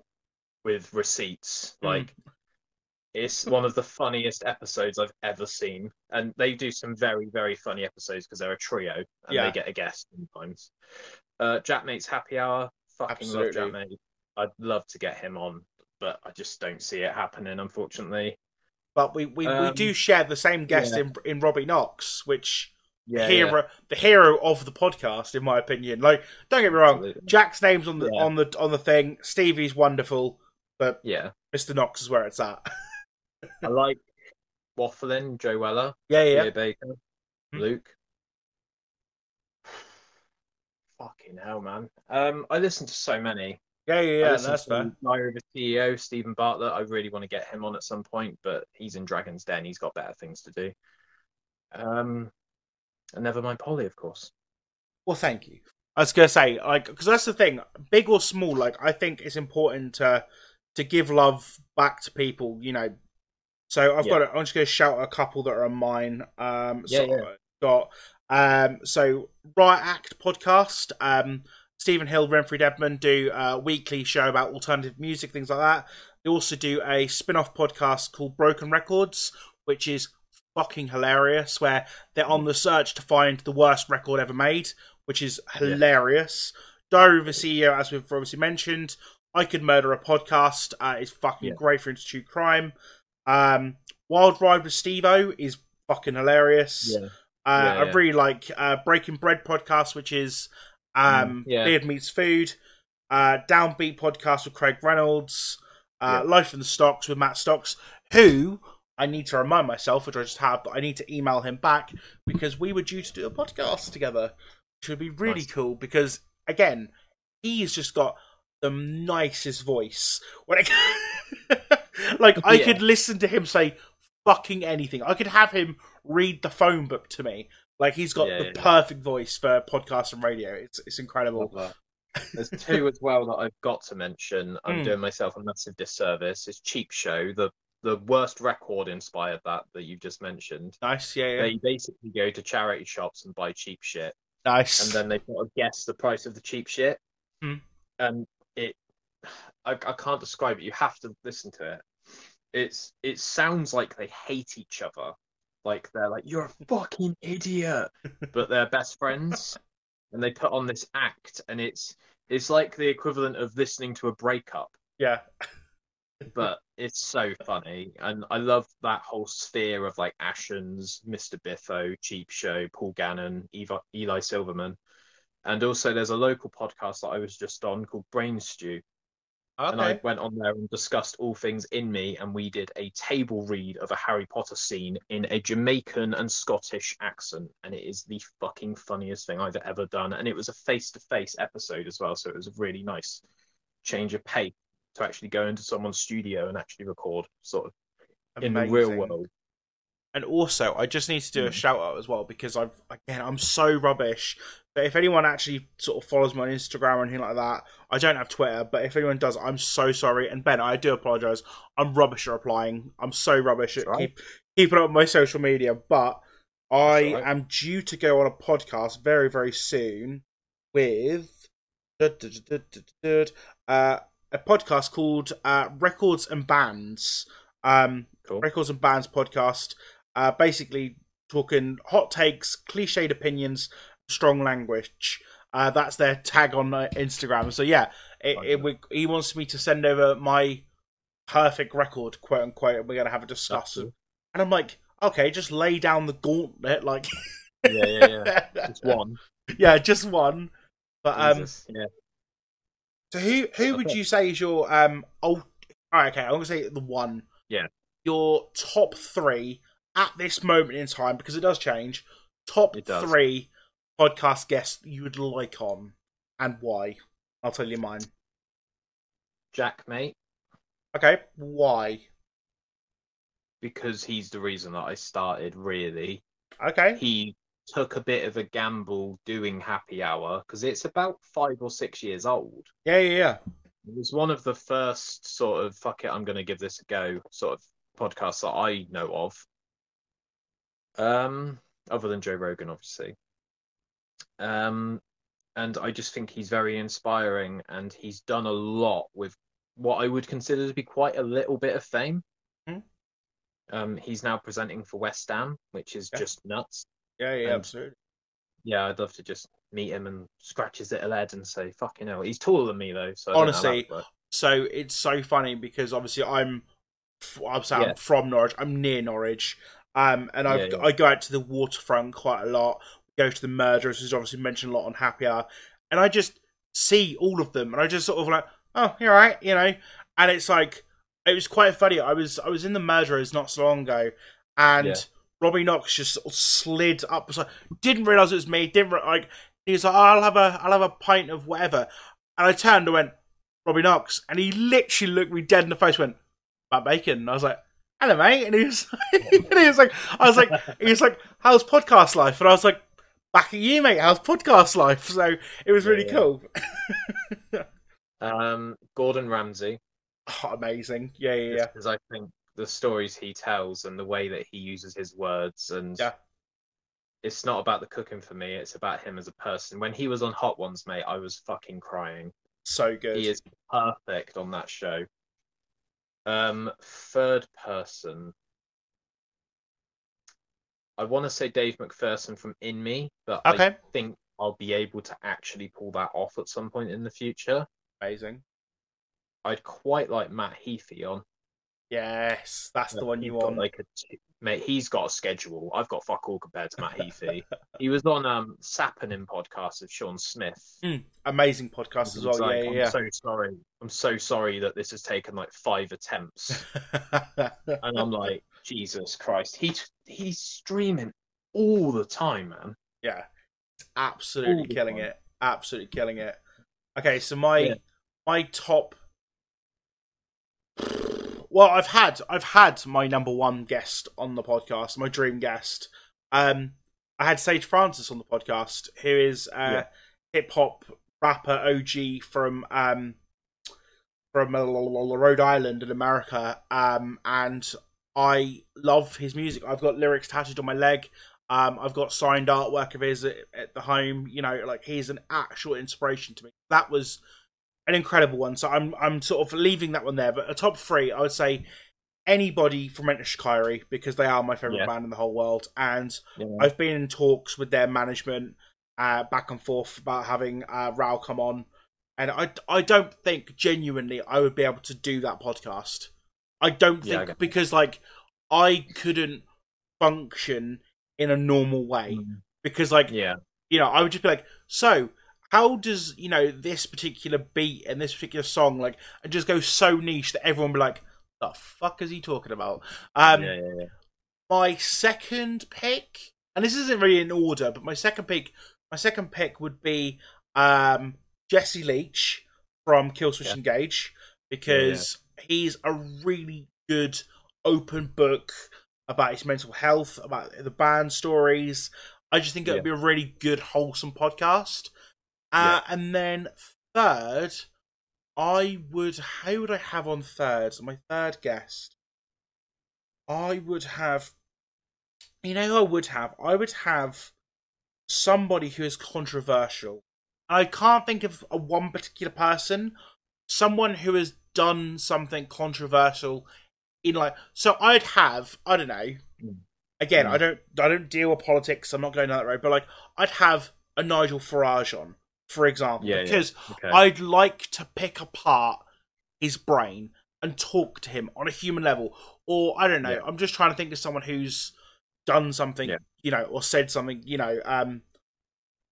with receipts, Hmm. like. It's one of the funniest episodes I've ever seen, and they do some very, very funny episodes because they're a trio and Yeah. they get a guest sometimes. Uh, Jack Mate's Happy Hour, fucking love Absolutely. Jack Mate. I'd love to get him on, but I just don't see it happening, unfortunately. But we we, we Um, do share the same guest yeah. in in Robbie Knox, which Yeah, hero the hero of the podcast, in my opinion. Like, don't get me wrong, Absolutely. Jack's name's on the Yeah. on the on the thing. Stevie's wonderful, but yeah. Mr. Knox is where it's at. I like Waffling, Joe Weller, yeah, yeah. Leah Baker, Hmm. Luke. Fucking hell, man. Um, I listen to so many. Yeah, yeah, yeah. listen That's to fair. Diary of a CEO, Steven Bartlett. I really want to get him on at some point, but he's in Dragon's Den. He's got better things to do. Um, and Nevermind Polly, of course. Well, thank you. I was gonna say, like, because that's the thing, big or small. Like, I think it's important to to give love back to people. You know. So I've Yeah. got. I'm just gonna shout a couple that are mine. Um, so Yeah, yeah. I've got um, so Riot Act podcast. Um, Stephen Hill, Remfry Dedman do a weekly show about alternative music, things like that. They also do a spin-off podcast called Broken Records, which is fucking hilarious, where they're on the search to find the worst record ever made, which is hilarious. Diary of a CEO, as we've obviously mentioned. I Could Murder a Podcast uh, is fucking Yeah. great for Institute Crime. Um, Wild Ride with Steve-O is fucking hilarious. Yeah. Uh, Yeah, I really like uh, Breaking Bread podcast, which is um, Mm, yeah. Beard Meats Food. Uh, Downbeat podcast with Craig Reynolds. Uh, Yeah. Life in the Stocks with Matt Stocks, who I need to remind myself, which I just have, but I need to email him back because we were due to do a podcast together, which would be really Nice. cool because, again, he's just got the nicest voice. When it... like, I Yeah. could listen to him say fucking anything. I could have him read the phone book to me. Like, he's got Yeah, the yeah, yeah. perfect voice for podcast and radio. It's, it's incredible. There's two as well that I've got to mention. I'm Hmm. doing myself a massive disservice. It's Cheap Show, the the worst record inspired that that you've just mentioned. Nice, yeah, yeah. They basically go to charity shops and buy cheap shit, nice. and then they've got to guess the price of the cheap shit. Hmm. And it, I, I can't describe it. You have to listen to it. It's it sounds like they hate each other, like they're like you're a fucking idiot, but they're best friends, and they put on this act, and it's it's like the equivalent of listening to a breakup. Yeah. but it's so funny. And i love that whole sphere of like ashens mr biffo cheap show paul gannon Eva, eli silverman. And also there's a local podcast that i was just on called brain stew and i went on there and discussed all things in me and we did a table read of a harry potter scene in a jamaican and scottish accent and it is the fucking funniest thing i've ever done. And it was a face-to-face episode as well so it was a really nice change of pace to actually go into someone's studio and actually record sort of in the real world. And also, I just need to do a Mm. shout out as well because I've again I'm so rubbish. But if anyone actually sort of follows me on Instagram or anything like that, I don't have Twitter. But if anyone does, I'm so sorry. And Ben, I do apologise. I'm rubbish at replying. I'm so rubbish at right. keep, keeping up with my social media. But I right. am due to go on a podcast very very soon with uh, a podcast called uh, Records and Bands. Um, Cool. Records and Bands podcast. Uh, basically talking hot takes, cliched opinions, strong language. Uh, that's their tag on uh, Instagram. So yeah, it, it, we, he wants me to send over my perfect record, quote unquote, and we're gonna have a discussion. And I'm like, okay, just lay down the gauntlet, like Yeah, yeah, yeah. It's one. yeah, just one. But um, yeah. so who who would you say is your um? Oh, alright, okay, I'm gonna say the one. Yeah. Your top three at this moment in time because it does change. Top does. three podcast guests you would like on and why? I'll tell you mine. Jack, mate, Okay, why? because he's the reason that I started. Really, Okay, he took a bit of a gamble doing Happy Hour because it's about five or six years old. yeah, yeah, yeah. It was one of the first sort of fuck it, I'm going to give this a go sort of podcasts that I know of. Um, other than Joe Rogan, obviously. Um, and I just think he's very inspiring, and he's done a lot with what I would consider to be quite a little bit of fame. Hmm. Um, he's now presenting for West Ham, which is Yeah. just nuts. Yeah, yeah, And- absolutely. Yeah, I'd love to just meet him and scratch his little head and say, "Fucking hell." He's taller than me though, so I don't know how Honestly, so it's so funny because obviously I'm, I'm Yeah. I'm from Norwich. I'm near Norwich, um, and I've, Yeah, yeah. I go out to the waterfront quite a lot. Go to the murderers, who's obviously mentioned a lot on Happy Hour, and I just see all of them, and I just sort of like, oh, you're right, you know. And it's like it was quite funny. I was I was in the murderers not so long ago, and Yeah. Robbie Knox just sort of slid up. Was like, didn't realize it was me. Didn't re- like. He was like, oh, I'll have a I'll have a pint of whatever, and I turned and went Robbie Knox, and he literally looked me dead in the face. Went Matt Bacon, and I was like. Hello, mate. And he was, and he was like, I was like, he was like, how's podcast life? And I was like, back at you, mate. How's podcast life? So it was really Yeah, cool. Um, Gordon Ramsay. Oh, amazing. Yeah, yeah, yeah. Because I think the stories he tells and the way that he uses his words and Yeah. it's not about the cooking for me. It's about him as a person. When he was on Hot Ones, mate, I was fucking crying. So good. He is perfect on that show. Um, third person. I want to say Dave McPherson from In Me, but I think I'll be able to actually pull that off at some point in the future. Amazing. I'd quite like Matt Heafy on. Yes, that's the one you got want. Like a t- mate, he's got a schedule. I've got fuck all compared to Matt Heafy. he was on um Sappening podcast with Sean Smith. Amazing podcast as well. like, yeah, I'm yeah, so sorry. I'm so sorry that this has taken like five attempts. and I'm like, Jesus Christ, he he's streaming all the time, man. yeah, It's absolutely killing time. it. Absolutely killing it. Okay, so my Yeah. my top. Well, I've had I've had my number one guest on the podcast, my dream guest. Um, I had Sage Francis on the podcast, who is a Yeah. hip hop rapper OG from um from uh, Rhode Island in America. Um, and I love his music. I've got lyrics tattooed on my leg. Um, I've got signed artwork of his at, at the home. You know, like he's an actual inspiration to me. That was an incredible one. So I'm I'm sort of leaving that one there. But a top three, I would say anybody from Enter Shikari because they are my favorite Yeah. band in the whole world, and Yeah. I've been in talks with their management uh, back and forth about having uh, Rou come on, and I I don't think genuinely I would be able to do that podcast. I don't Yeah, I think because like I couldn't function in a normal way Mm. because like Yeah. you know, I would just be like, so how does you know this particular beat and this particular song like and just go so niche that everyone be like, the fuck is he talking about? Um, yeah, yeah, yeah. my second pick, and this isn't really in order, but my second pick, my second pick would be um, Jesse Leach from Killswitch. Engage because he's a really good open book about his mental health, about the band stories. I just think it would be a really good, wholesome podcast. Uh, And then third, I would. Who would I have on third? My third guest. I would have. You know, who I would have. I would have somebody who is controversial. I can't think of a one particular person. Someone who has done something controversial in like. So I'd have. I don't know. Mm. Again, Mm. I don't. I don't deal with politics. I'm not going down that road. But like, I'd have a Nigel Farage on, for example, Yeah, yeah. because Okay. I'd like to pick apart his brain and talk to him on a human level. Or I don't know, Yeah. I'm just trying to think of someone who's done something, Yeah. you know, or said something, you know, um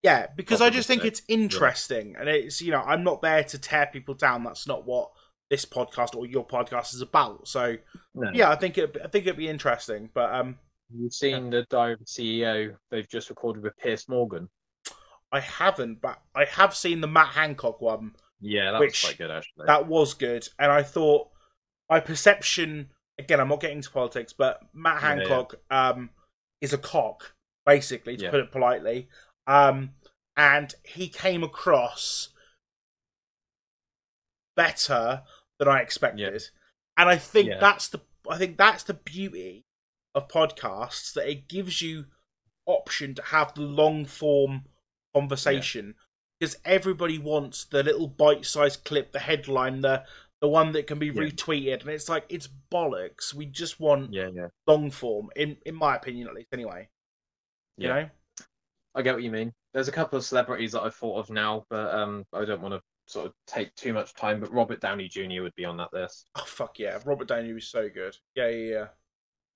yeah, because I just think Positive, it's interesting and it's you know, I'm not there to tear people down. That's not what this podcast or your podcast is about. So No. yeah, I think it I think it'd be interesting. But um You've seen the Diary of the CEO they've just recorded with Piers Morgan. I haven't, but I have seen the Matt Hancock one. Yeah, that was quite good actually. That was good, and I thought my perception again. I'm not getting into politics, but Matt Yeah, yeah. Hancock um, is a cock, basically, to Yeah. put it politely. Um, and he came across better than I expected, and I think Yeah. that's the I think that's the beauty of podcasts that it gives you option to have the long form conversation because everybody wants the little bite-sized clip, the headline, the the one that can be Yeah. retweeted, and it's like it's bollocks. We just want yeah, yeah. long form, in in my opinion, at least. Anyway, you Yeah. know, I get what you mean. There's a couple of celebrities that I've thought of now, but um, I don't want to sort of take too much time, but Robert Downey Jr. would be on that list. Oh fuck yeah, Robert Downey was so good. Yeah, yeah, yeah.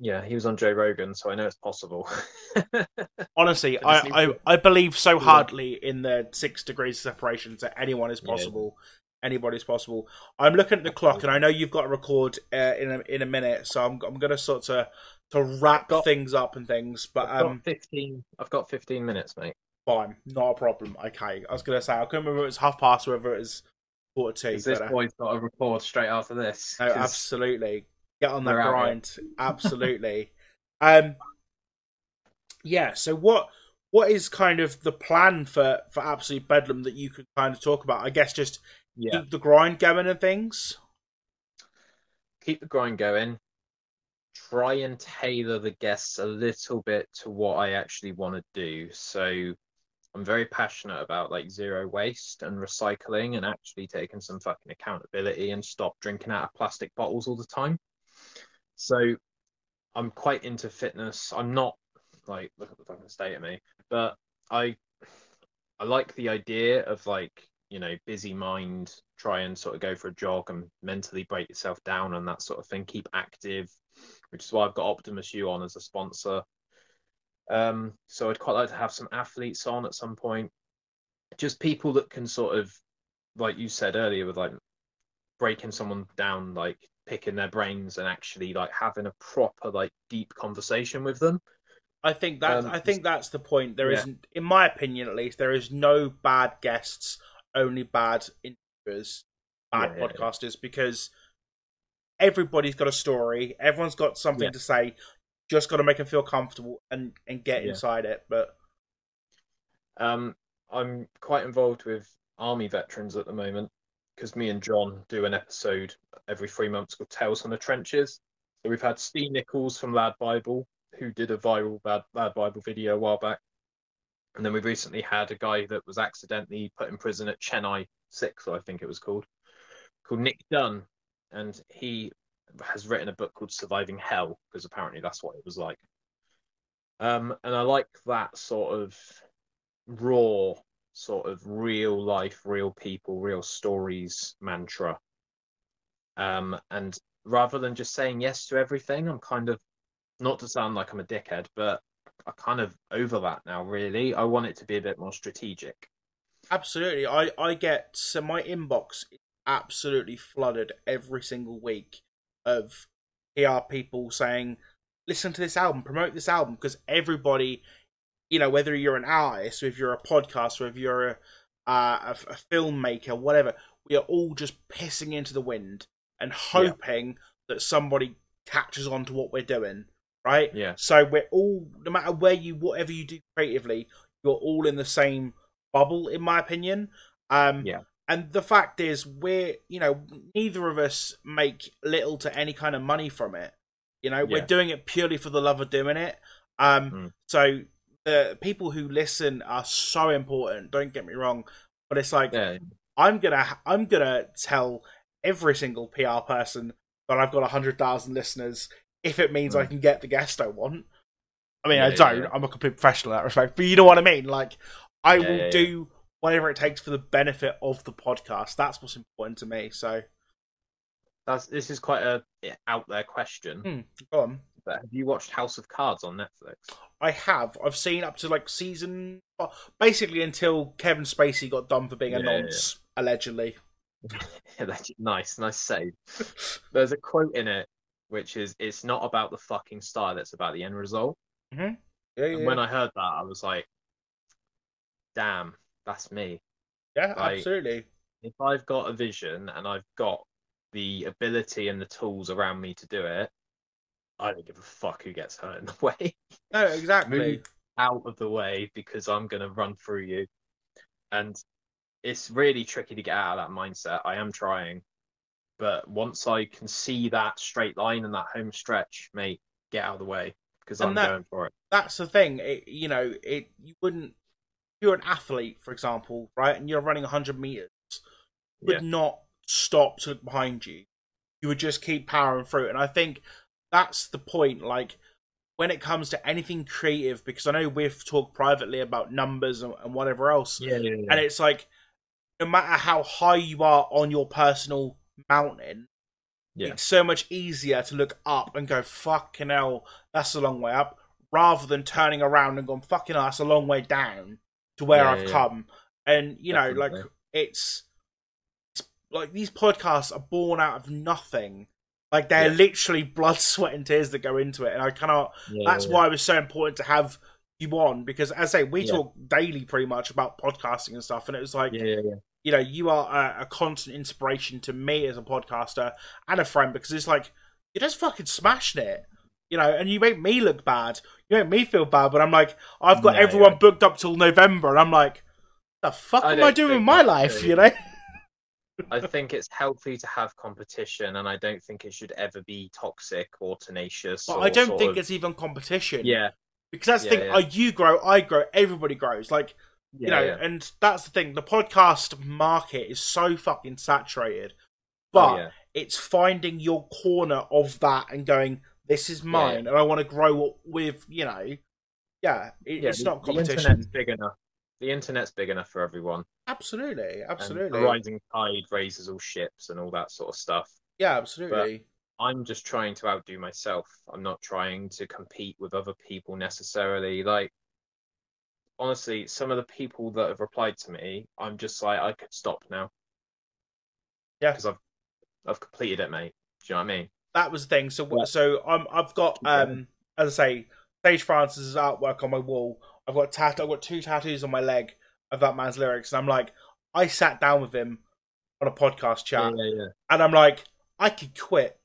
Yeah, he was on Joe Rogan, so I know it's possible. Honestly, I I, I, believe so Yeah. hardly in the six degrees of separation that anyone is Yeah. possible. Anybody's possible. I'm looking at the clock, and I know you've got to record uh, in a in a minute, so I'm I'm gonna sort of to wrap Got- things up and things. But I've um, got fifteen. I've got fifteen minutes, mate. fine, not a problem. Okay, I was gonna say I couldn't remember if it was half past, or whether it was quarter two. Because this but, uh, boy's got to record straight after this. No, absolutely. Get on that We're grind. Absolutely. um yeah, so what what is kind of the plan for for Absolute Bedlam that you could kind of talk about? I guess just yeah, keep the grind going and things. keep the grind going. Try and tailor the guests a little bit to what I actually want to do. So I'm very passionate about like zero waste and recycling and actually taking some fucking accountability and stop drinking out of plastic bottles all the time. So I'm quite into fitness. I'm not like look at the fucking state of me, but I I like the idea of like you know busy mind, try and sort of go for a jog and mentally break yourself down and that sort of thing. Keep active, which is why I've got Optimus U on as a sponsor. Um, so I'd quite like to have some athletes on at some point, just people that can sort of, like you said earlier, with like breaking someone down, like picking their brains and actually like having a proper like deep conversation with them. I think that Um, I think that's the point. There yeah. not in my opinion at least, there is no bad guests, only bad interviewers, bad Yeah, yeah, yeah. podcasters because everybody's got a story, everyone's got something to say. Just got to make them feel comfortable and and get inside it. But Um, I'm quite involved with army veterans at the moment because me and John do an episode every three months called Tales from the Trenches. So we've had Steve Nichols from Lad Bible, who did a viral Lad, Lad Bible video a while back. And then we recently had a guy that was accidentally put in prison at Chennai 6, I think it was called, called Nick Dunn. And he has written a book called Surviving Hell, because apparently that's what it was like. Um, and I like that sort of raw sort of real life real people real stories mantra. Um and rather than just saying yes to everything i'm kind of not to sound like i'm a dickhead but i kind of over that now really. I want it to be a bit more strategic. Absolutely, I I get so my inbox is absolutely flooded every single week of PR people saying, "Listen to this album, promote this album," because everybody, you know, whether you're an artist, whether you're a podcaster, whether you're a uh, a, a filmmaker, whatever, we are all just pissing into the wind and hoping that somebody catches on to what we're doing, right? yeah So we're all, no matter where you, whatever you do creatively, you're all in the same bubble, in my opinion. Um, Yeah. And the fact is, we're, you know, neither of us make little to any kind of money from it. You know, we're doing it purely for the love of doing it. Um, Mm. So the people who listen are so important. Don't get me wrong, but it's like yeah I'm gonna I'm gonna tell every single PR person that I've got hundred thousand listeners if it means I Mm. can get the guest I want. I mean, Yeah, I don't. yeah. I'm a complete professional in that respect, but you know what I mean. Like, I will do whatever it takes for the benefit of the podcast. That's what's important to me. So, that's this is quite a out there question Hmm. go on. but have you watched house of cards on netflix I have. I've seen up to like season, basically until Kevin Spacey got done for being a Yeah, nonce, allegedly. Yeah, that's nice, nice save. There's a quote in it which is, "It's not about the fucking style; it's about the end result." Yeah, yeah, And when I heard that, I was like, "Damn, that's me." yeah, like- absolutely. If I've got a vision and I've got the ability and the tools around me to do it, I don't give a fuck who gets hurt in the way. No, exactly. Move out of the way because I'm gonna run through you. And it's really tricky to get out of that mindset. I am trying. But once I can see that straight line and that home stretch, mate, get out of the way because I'm that- going for it. that's the thing. It, you know, it you wouldn't. If you're an athlete, for example, right, and you're running 100 meters, you would Yeah. not stop to look behind you. You would just keep powering through. And I think that's the point. Like when it comes to anything creative, because I know we've talked privately about numbers and, and whatever else, Yeah, yeah, and it's like no matter how high you are on your personal mountain, Yeah. it's so much easier to look up and go, fucking hell, that's a long way up, rather than turning around and going, fucking hell, that's a long way down to where Yeah, I've yeah. come. And, you know, like, it's, it's like these podcasts are born out of nothing. Like, they're Yeah. literally blood, sweat, and tears that go into it. And I cannot, Yeah, that's yeah, why it was so important to have you on because, as I say, we talk daily pretty much about podcasting and stuff. And it was like, you know, you are a, a constant inspiration to me as a podcaster and a friend because it's like you just fucking smashed it, you know, and you make me look bad. You make me feel bad, but I'm like, I've got everyone booked up till November, and I'm like, the fuck I am I doing with my life? You know? I think it's healthy to have competition, and I don't think it should ever be toxic or tenacious. But or I don't think of- it's even competition. Yeah, because that's the Yeah, thing. yeah. you grow, I grow, everybody grows. Like yeah, you know, and that's the thing. The podcast market is so fucking saturated, Oh, but yeah. it's finding your corner of that and going, "This is mine," and I want to grow with you know. Yeah, it, it's the- not The competition. internet's big enough. The internet's big enough for everyone. Absolutely, and absolutely. rising tide raises all ships and all that sort of stuff. Yeah, absolutely. I'm just trying to outdo myself. I'm not trying to compete with other people necessarily. Like, honestly, some of the people that have replied to me, I'm just like, I could stop now. Yeah. because I've I've completed it, mate. Do you know what I mean? that was the thing. So, Yeah. so I'm, I've got, um, as I say, Sage Francis's artwork on my wall. I've got tat. I've got two tattoos on my leg of that man's lyrics, and I'm like, I sat down with him on a podcast chat, Yeah, yeah, and I'm like, I could quit.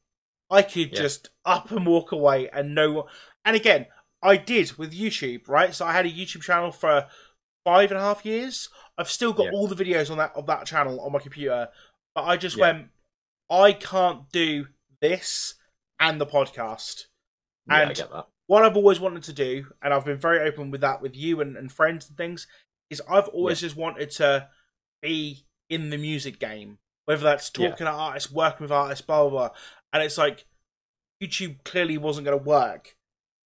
I could just up and walk away and no. And again, I did with YouTube, right? So I had a YouTube channel for five and a half years. I've still got all the videos on that of that channel on my computer, but I just went, I can't do this and the podcast. yeah. And- What I've always wanted to do, and I've been very open with that with you and, and friends and things, is I've always just wanted to be in the music game, whether that's Yeah. talking to artists, working with artists, blah blah blah. And it's like YouTube clearly wasn't going to work.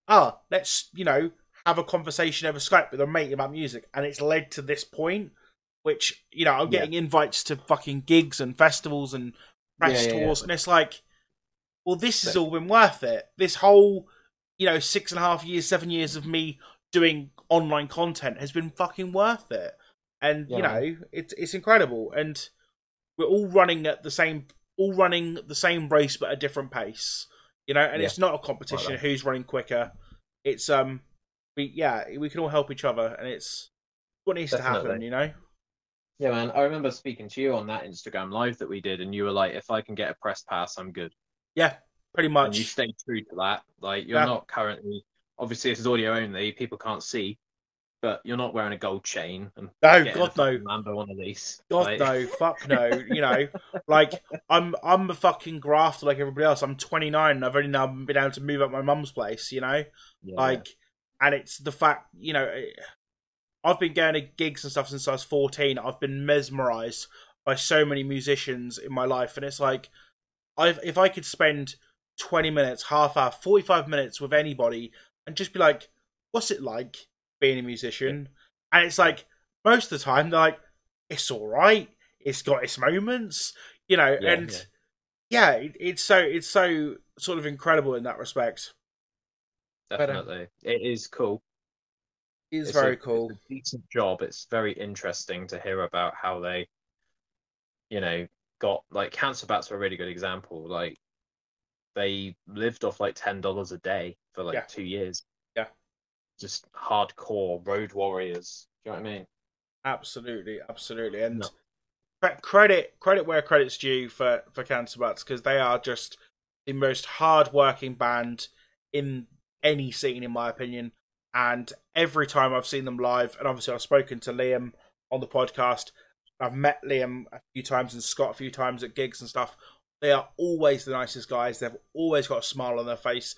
Ah, let's you know have a conversation over Skype with a mate about music, and it's led to this point, which you know I'm Yeah. getting invites to fucking gigs and festivals and press Yeah, yeah, yeah. tours, and it's like, well, this has all been worth it. This whole you know six and a half years, seven years of me doing online content has been fucking worth it, and you know it's it's incredible, and we're all running at the same, all running the same race but a different pace, you know, and Yeah. it's not a competition who's running quicker. It's um, we yeah, we can all help each other, and it's what needs to happen, you know. Yeah, man. I remember speaking to you on that Instagram live that we did, and you were like, "If I can get a press pass, I'm good." Yeah, pretty and much. you stay true to that. Like you're not currently obviously this is audio only, people can't see, but you're not wearing a gold chain and No, God no. fucking Lambo on a lease. God Like, no, fuck no. You know, like I'm I'm a fucking grafter like everybody else. I'm 29 and I've only now been able to move up my mum's place. You know, yeah, like, and it's the fact you know, I've been going to gigs and stuff since I was 14. I've been mesmerized by so many musicians in my life, and it's like, I if I could spend 20 minutes, half hour, 45 minutes with anybody, and just be like, what's it like being a musician? And it's like most of the time they're like, it's all right. It's got its moments, you know, Yeah, and yeah, it, it's so it's so sort of incredible in that respect. Uh, definitely, it is cool. It's, It's very a, cool. It's a decent job. It's very interesting to hear about how they, you know, got like cancer bats are a really good example. Like they lived off like ten dollars a day for like Yeah. two years. Yeah. Just hardcore road warriors. Do you know what I mean? Absolutely, absolutely, and No. credit credit where credit's due for for Cancer Bats because they are just the most hard-working band in any scene, in my opinion. And every time I've seen them live, and obviously I've spoken to Liam on the podcast, I've met Liam a few times and Scott a few times at gigs and stuff. They are always the nicest guys. They've always got a smile on their face,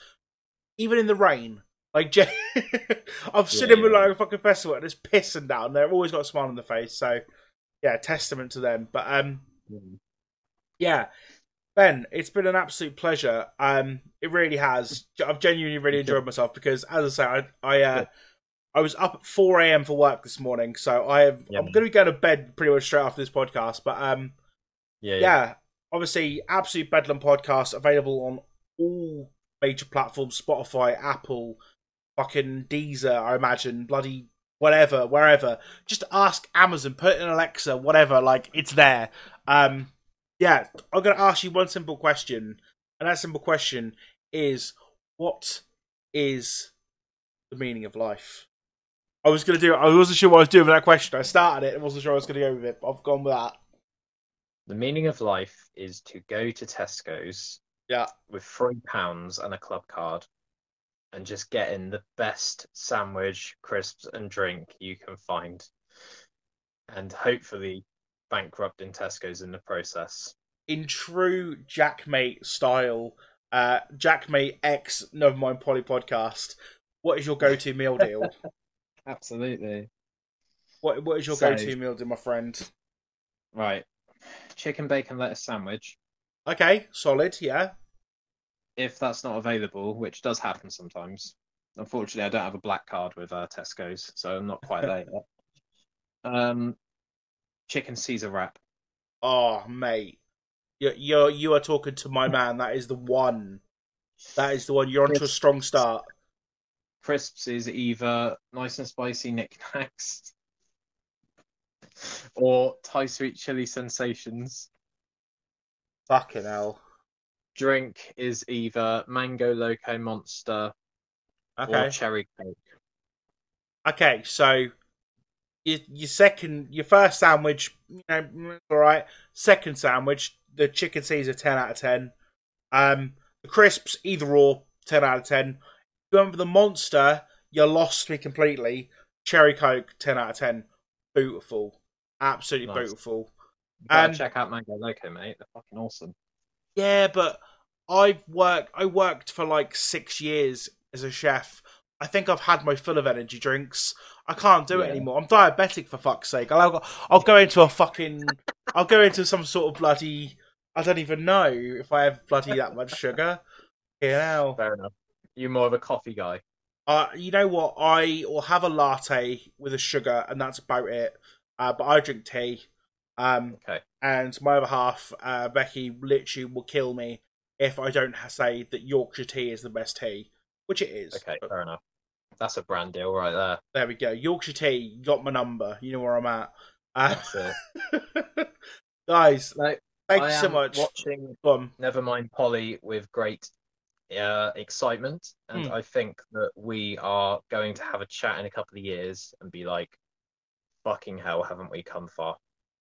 even in the rain. Like I've seen Yeah, them at yeah. like a fucking festival and it's pissing down. They've always got a smile on their face. So, yeah, testament to them. But um, yeah, Ben, it's been an absolute pleasure. Um, it really has. I've genuinely really enjoyed myself because, as I say, I, I uh, I was up at four a.m. for work this morning, so I have. Yeah, I'm going to be going to bed pretty much straight after this podcast. But um, Yeah, yeah, obviously, Absolute Bedlam podcast available on all major platforms: Spotify, Apple, fucking Deezer. I imagine, bloody whatever, wherever. Just ask Amazon, put it in Alexa, whatever. Like it's there. Um, yeah, I'm to ask you one simple question, and that simple question is, what is the meaning of life? I was to do. I wasn't sure what I was doing with that question. I started it. I wasn't sure I was to go with it. But I've gone with that. The meaning of life is to go to Tesco's Yeah. with three pounds and a club card and just getting the best sandwich, crisps, and drink you can find. And hopefully bankrupt in Tesco's in the process. in true Jackmate style, uh, Jackmate X Nevermind Polly podcast, what is your go-to meal deal? Absolutely. What What is your So- go-to meal deal, my friend? Right. Chicken bacon lettuce sandwich. Okay, solid. Yeah. If that's not available, which does happen sometimes. Unfortunately, I don't have a black card with uh, Tesco's, so I'm not quite there yet. Um, chicken Caesar wrap. Oh, mate, you're, you're you are talking to my man. That is the one. That is the one. You're onto a strong start. Crisps is either nice and spicy knickknacks or Thai sweet chili sensations. Fucking hell. Drink is either mango loco monster Okay. or cherry coke. Okay, so your your second, your first sandwich, you know, all right. Second sandwich, the chicken Caesar, ten out of ten. Um, the crisps, either or, ten out of ten. Going for the monster, you lost me completely. Cherry Coke, ten out of ten. Beautiful, absolutely Nice. beautiful. And- check out Mango Loco, mate. They're fucking awesome. Yeah, but I've worked. I worked for like six years as a chef. I think I've had my fill of energy drinks. I can't do it anymore. I'm diabetic for fuck's sake. I'll go, I'll go into a fucking. I'll go into some sort of bloody. I don't even know if I have bloody that much sugar. You know, Fair enough. You're more of a coffee guy. uh, you know what? I will have a latte with a sugar, and that's about it. Uh, but I drink tea. Um, Okay. and my other half, uh, Becky, literally will kill me if I don't say that Yorkshire tea is the best tea, which it is. Okay, But fair enough. That's a brand deal right there. there we go. Yorkshire tea, you got my number. You know where I'm at. Uh, That's it. guys, Like, thank I you so am much. Watching Go on. Nevermind Polly with great uh, excitement, and Hmm. I think that we are going to have a chat in a couple of years and be like, "Fucking hell, haven't we come far?"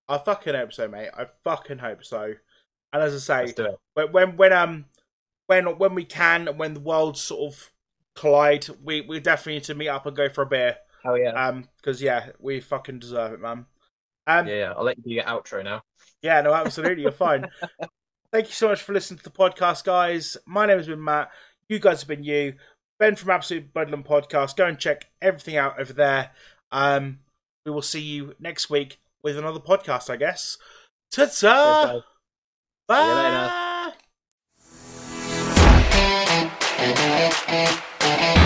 I fucking hope so, mate. I fucking hope so. And as I say, Let's do it. when when when um when when we can when the worlds sort of collide, we we definitely need to meet up and go for a beer. Hell yeah. Um, because yeah, we fucking deserve it, man. Um, yeah, yeah. I'll let you do your outro now. Yeah, no, absolutely. You're fine. Thank you so much for listening to the podcast, guys. My name has been Matt. You guys have been you. Ben from Absolute Bedlam Podcast. Go and check everything out over there. Um, we will see you next week with another podcast, I guess. Ta ta! guys. See you later. Bye!